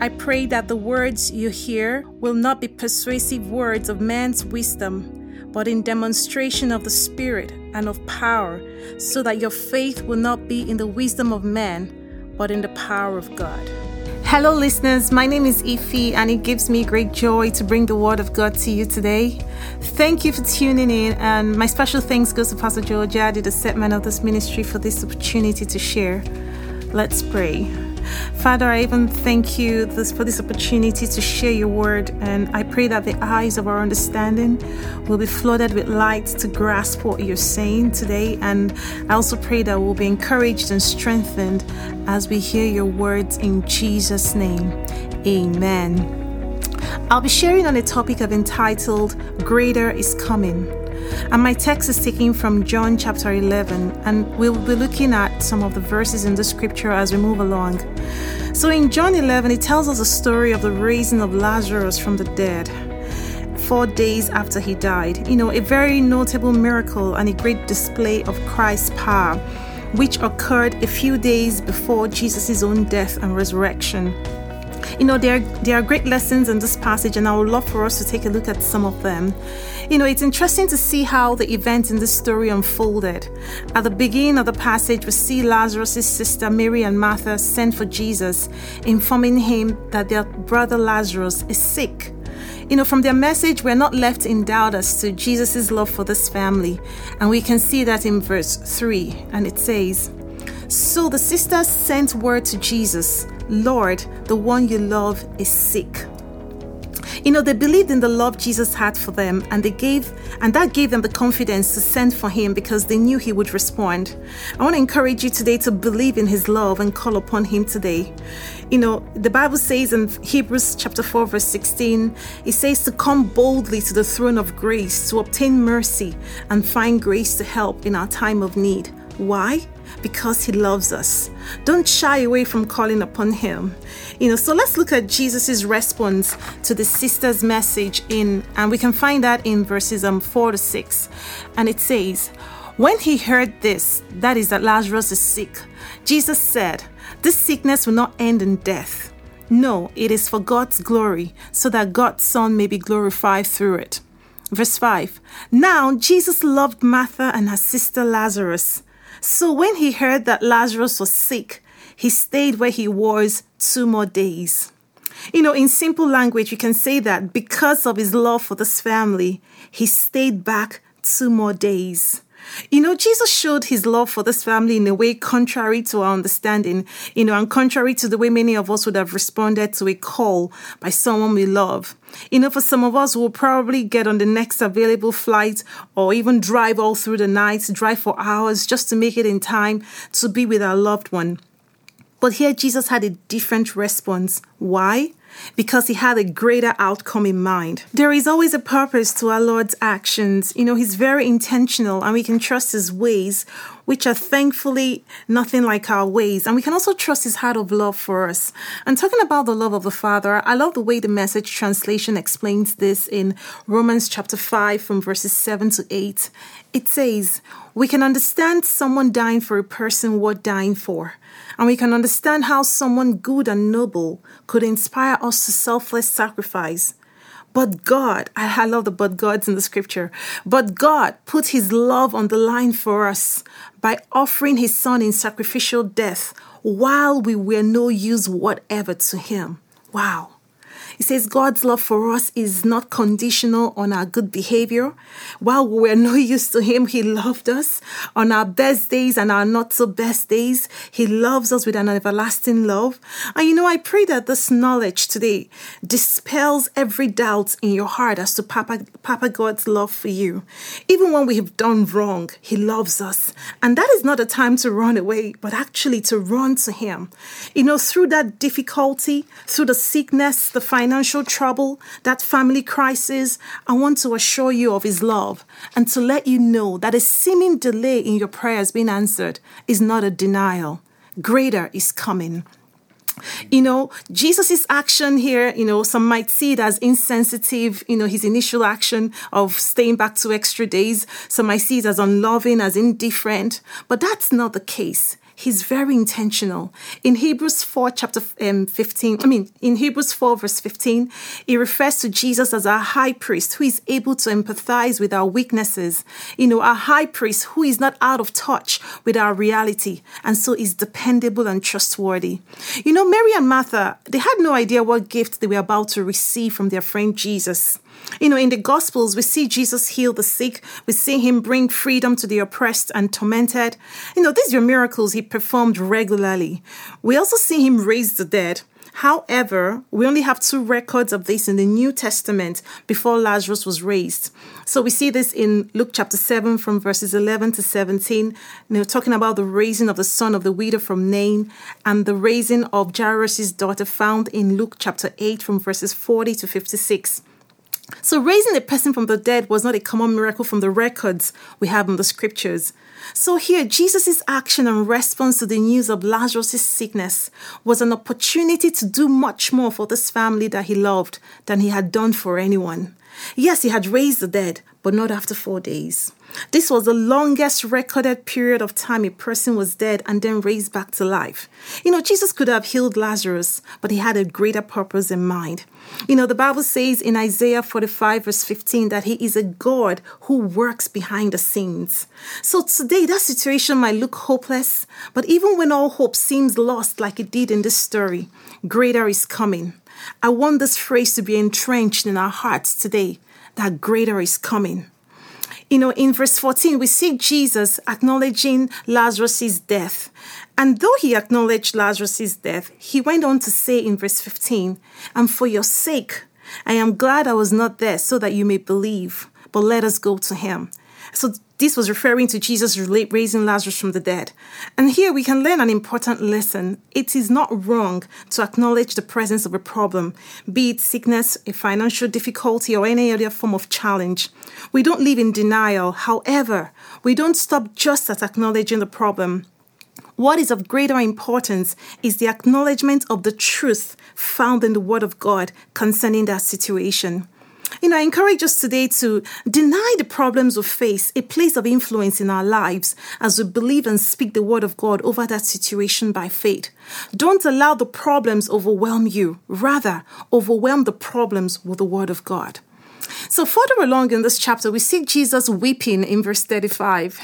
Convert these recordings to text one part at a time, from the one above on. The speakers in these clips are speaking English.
I pray that the words you hear will not be persuasive words of man's wisdom, but in demonstration of the Spirit and of power, so that your faith will not be in the wisdom of man, but in the power of God. Hello, listeners. My name is Ify, and it gives me great joy to bring the Word of God to you today. Thank you for tuning in, and my special thanks goes to Pastor Georgia, the set man of this ministry, for this opportunity to share. Let's pray. Father, I even thank you this, for this opportunity to share your word, and I pray that the eyes of our understanding will be flooded with light to grasp what you're saying today. And I also pray that we'll be encouraged and strengthened as we hear your words in Jesus' name. Amen. I'll be sharing on a topic I've entitled Greater is Coming. And my text is taken from John chapter 11, and we'll be looking at some of the verses in the scripture as we move along. So in John 11, it tells us a story of the raising of Lazarus from the dead four days after he died. You know, a very notable miracle and a great display of Christ's power, which occurred a few days before Jesus' own death and resurrection. You know, there, there are great lessons in this passage, and I would love for us to take a look at some of them. You know, it's interesting to see how the events in this story unfolded. At the beginning of the passage, we see Lazarus' sister Mary and Martha sent for Jesus, informing him that their brother Lazarus is sick. You know, from their message, we're not left in doubt as to Jesus' love for this family. And we can see that in verse 3, and it says, So the sisters sent word to Jesus Lord, the one you love is sick. You know, they believed in the love Jesus had for them, and they gave, and that gave them the confidence to send for him because they knew he would respond. I want to encourage you today to believe in his love and call upon him today. You know, the Bible says in Hebrews chapter 4, verse 16, it says to come boldly to the throne of grace to obtain mercy and find grace to help in our time of need. Why? Because he loves us. Don't shy away from calling upon him. You know, so let's look at Jesus' response to the sister's message in, and we can find that in verses um, 4 to 6. And it says, When he heard this, that is, that Lazarus is sick, Jesus said, This sickness will not end in death. No, it is for God's glory, so that God's Son may be glorified through it. Verse 5 Now Jesus loved Martha and her sister Lazarus. So when he heard that Lazarus was sick, he stayed where he was two more days. You know, in simple language, you can say that because of his love for this family, he stayed back two more days. You know, Jesus showed his love for this family in a way contrary to our understanding, you know, and contrary to the way many of us would have responded to a call by someone we love. You know, for some of us, we'll probably get on the next available flight or even drive all through the night, drive for hours just to make it in time to be with our loved one. But here, Jesus had a different response. Why? Because he had a greater outcome in mind. There is always a purpose to our Lord's actions. You know, he's very intentional and we can trust his ways, which are thankfully nothing like our ways. And we can also trust his heart of love for us. And talking about the love of the Father, I love the way the message translation explains this in Romans chapter 5 from verses 7 to 8. It says, We can understand someone dying for a person worth dying for and we can understand how someone good and noble could inspire us to selfless sacrifice. But God, I love the but gods in the scripture, but God put his love on the line for us by offering his son in sacrificial death while we were no use whatever to him. Wow. He says God's love for us is not conditional on our good behavior. While we were no use to Him, He loved us. On our best days and our not so best days, He loves us with an everlasting love. And you know, I pray that this knowledge today dispels every doubt in your heart as to Papa, Papa God's love for you. Even when we have done wrong, He loves us. And that is not a time to run away, but actually to run to Him. You know, through that difficulty, through the sickness, the financial, trouble, that family crisis, I want to assure you of His love and to let you know that a seeming delay in your prayers being answered is not a denial. Greater is coming. You know, Jesus' action here, you know, some might see it as insensitive, you know, his initial action of staying back two extra days. Some might see it as unloving, as indifferent, but that's not the case. He's very intentional. In Hebrews 4, chapter um, 15, I mean, in Hebrews 4, verse 15, he refers to Jesus as our high priest who is able to empathize with our weaknesses. You know, our high priest who is not out of touch with our reality and so is dependable and trustworthy. You know, Mary and Martha, they had no idea what gift they were about to receive from their friend Jesus. You know, in the Gospels, we see Jesus heal the sick, we see him bring freedom to the oppressed and tormented. You know, these are miracles he performed regularly. We also see him raise the dead. However, we only have two records of this in the New Testament before Lazarus was raised. So we see this in Luke chapter 7 from verses 11 to 17, you know, talking about the raising of the son of the widow from Nain and the raising of Jairus' daughter found in Luke chapter 8 from verses 40 to 56. So, raising a person from the dead was not a common miracle from the records we have in the scriptures. So, here, Jesus' action and response to the news of Lazarus' sickness was an opportunity to do much more for this family that he loved than he had done for anyone. Yes, he had raised the dead, but not after four days. This was the longest recorded period of time a person was dead and then raised back to life. You know, Jesus could have healed Lazarus, but he had a greater purpose in mind. You know, the Bible says in Isaiah 45, verse 15, that he is a God who works behind the scenes. So today, that situation might look hopeless, but even when all hope seems lost, like it did in this story, greater is coming. I want this phrase to be entrenched in our hearts today that greater is coming. You know, in verse 14, we see Jesus acknowledging Lazarus' death. And though he acknowledged Lazarus' death, he went on to say in verse 15, And for your sake, I am glad I was not there so that you may believe, but let us go to him. So this was referring to Jesus raising Lazarus from the dead. And here we can learn an important lesson. It is not wrong to acknowledge the presence of a problem, be it sickness, a financial difficulty, or any other form of challenge. We don't live in denial. However, we don't stop just at acknowledging the problem. What is of greater importance is the acknowledgement of the truth found in the Word of God concerning that situation. You know, I encourage us today to deny the problems we face a place of influence in our lives as we believe and speak the word of God over that situation by faith. Don't allow the problems overwhelm you. Rather, overwhelm the problems with the word of God. So, further along in this chapter, we see Jesus weeping in verse 35.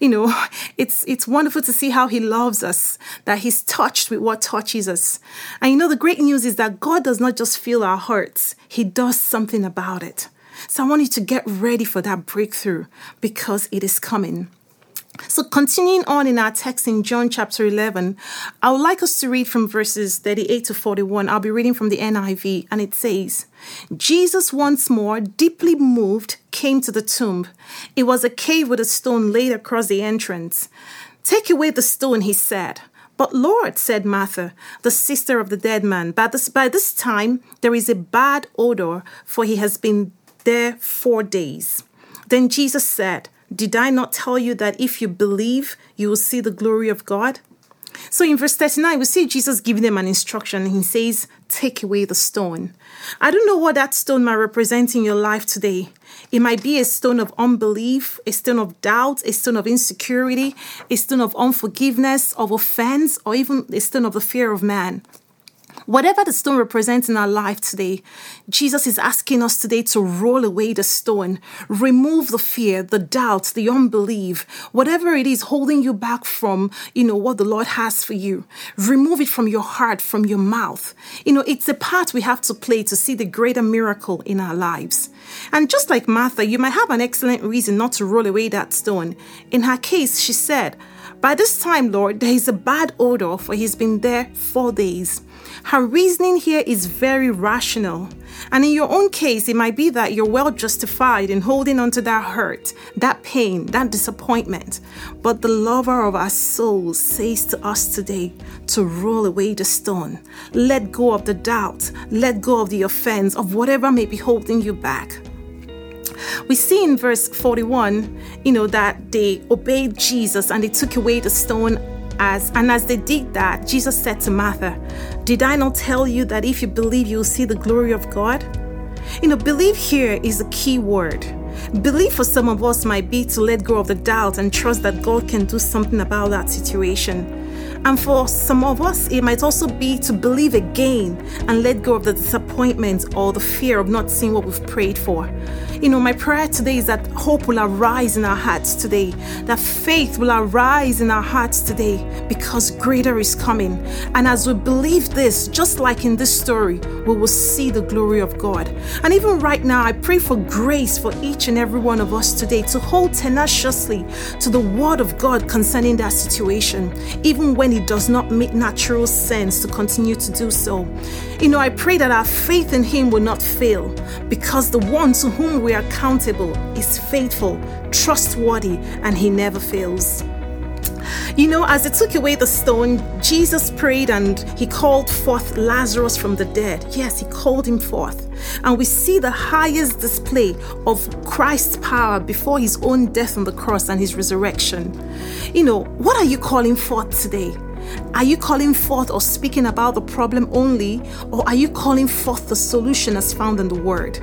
You know, it's, it's wonderful to see how he loves us, that he's touched with what touches us. And you know, the great news is that God does not just feel our hurts, he does something about it. So, I want you to get ready for that breakthrough because it is coming. So, continuing on in our text in John chapter 11, I would like us to read from verses 38 to 41. I'll be reading from the NIV, and it says, Jesus once more, deeply moved, came to the tomb. It was a cave with a stone laid across the entrance. Take away the stone, he said. But Lord, said Martha, the sister of the dead man, by this, by this time there is a bad odor, for he has been there four days. Then Jesus said, did I not tell you that if you believe, you will see the glory of God? So in verse 39, we see Jesus giving them an instruction. He says, Take away the stone. I don't know what that stone might represent in your life today. It might be a stone of unbelief, a stone of doubt, a stone of insecurity, a stone of unforgiveness, of offense, or even a stone of the fear of man. Whatever the stone represents in our life today, Jesus is asking us today to roll away the stone, remove the fear, the doubt, the unbelief, whatever it is holding you back from, you know, what the Lord has for you. Remove it from your heart, from your mouth. You know, it's a part we have to play to see the greater miracle in our lives. And just like Martha, you might have an excellent reason not to roll away that stone. In her case, she said, By this time, Lord, there is a bad odor, for he's been there four days. Her reasoning here is very rational. And in your own case, it might be that you're well justified in holding on to that hurt, that pain, that disappointment. But the lover of our souls says to us today to roll away the stone, let go of the doubt, let go of the offense, of whatever may be holding you back. We see in verse 41, you know, that they obeyed Jesus and they took away the stone as and as they did that, Jesus said to Martha, Did I not tell you that if you believe you'll see the glory of God? You know, believe here is a key word. Belief for some of us might be to let go of the doubt and trust that God can do something about that situation. And for some of us, it might also be to believe again and let go of the disappointment or the fear of not seeing what we've prayed for. You know, my prayer today is that hope will arise in our hearts today, that faith will arise in our hearts today because greater is coming. And as we believe this, just like in this story, we will see the glory of God. And even right now, I pray for grace for each and every one of us today to hold tenaciously to the word of God concerning that situation, even it does not make natural sense to continue to do so. You know, I pray that our faith in Him will not fail because the one to whom we are accountable is faithful, trustworthy, and He never fails. You know, as they took away the stone, Jesus prayed and he called forth Lazarus from the dead. Yes, he called him forth. And we see the highest display of Christ's power before his own death on the cross and his resurrection. You know, what are you calling forth today? Are you calling forth or speaking about the problem only, or are you calling forth the solution as found in the Word?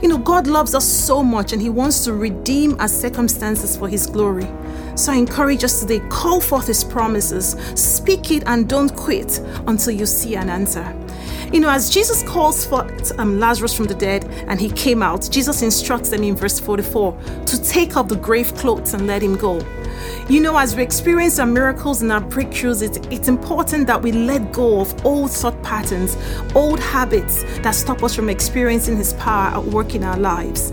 You know, God loves us so much and He wants to redeem our circumstances for His glory. So I encourage us today call forth His promises, speak it, and don't quit until you see an answer. You know, as Jesus calls for um, Lazarus from the dead and he came out, Jesus instructs them in verse 44 to take off the grave clothes and let him go. You know, as we experience our miracles and our breakthroughs, it's, it's important that we let go of old thought patterns, old habits that stop us from experiencing His power at work in our lives.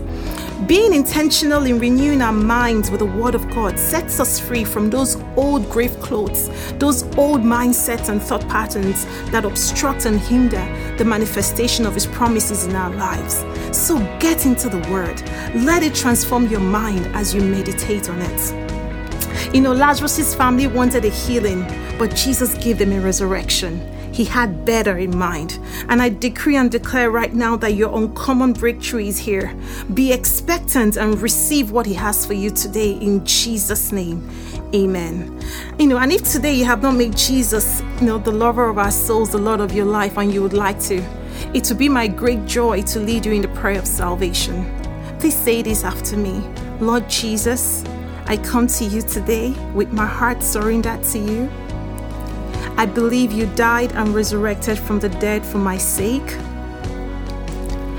Being intentional in renewing our minds with the Word of God sets us free from those old grave clothes, those old mindsets and thought patterns that obstruct and hinder the manifestation of His promises in our lives. So get into the Word. Let it transform your mind as you meditate on it. You know, Lazarus' family wanted a healing, but Jesus gave them a resurrection. He had better in mind. And I decree and declare right now that your uncommon breakthrough is here. Be expectant and receive what He has for you today in Jesus' name. Amen. You know, and if today you have not made Jesus, you know, the lover of our souls, the Lord of your life, and you would like to, it will be my great joy to lead you in the prayer of salvation. Please say this after me Lord Jesus, I come to you today with my heart surrendered to you. I believe you died and resurrected from the dead for my sake.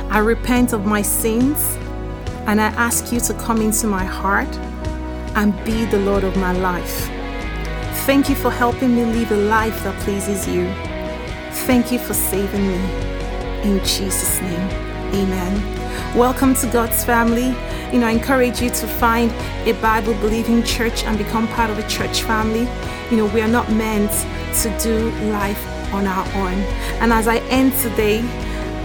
I repent of my sins and I ask you to come into my heart and be the Lord of my life. Thank you for helping me live a life that pleases you. Thank you for saving me. In Jesus' name, amen. Welcome to God's family. You know, I encourage you to find a Bible believing church and become part of a church family. You know, we are not meant to do life on our own. And as I end today,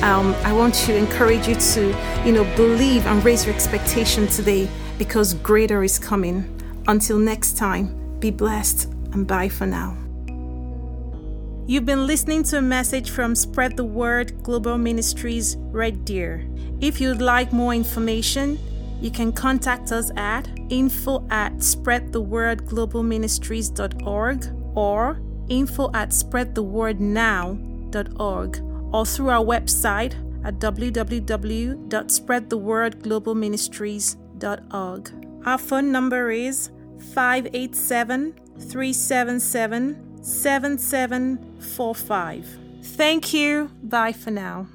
um, I want to encourage you to, you know, believe and raise your expectation today because greater is coming. Until next time, be blessed and bye for now. You've been listening to a message from Spread the Word Global Ministries Red Deer. If you'd like more information, you can contact us at info at spreadthewordglobalministries.org or info at spreadthewordnow.org or through our website at www.spreadthewordglobalministries.org. Our phone number is 587 377 7745. Thank you. Bye for now.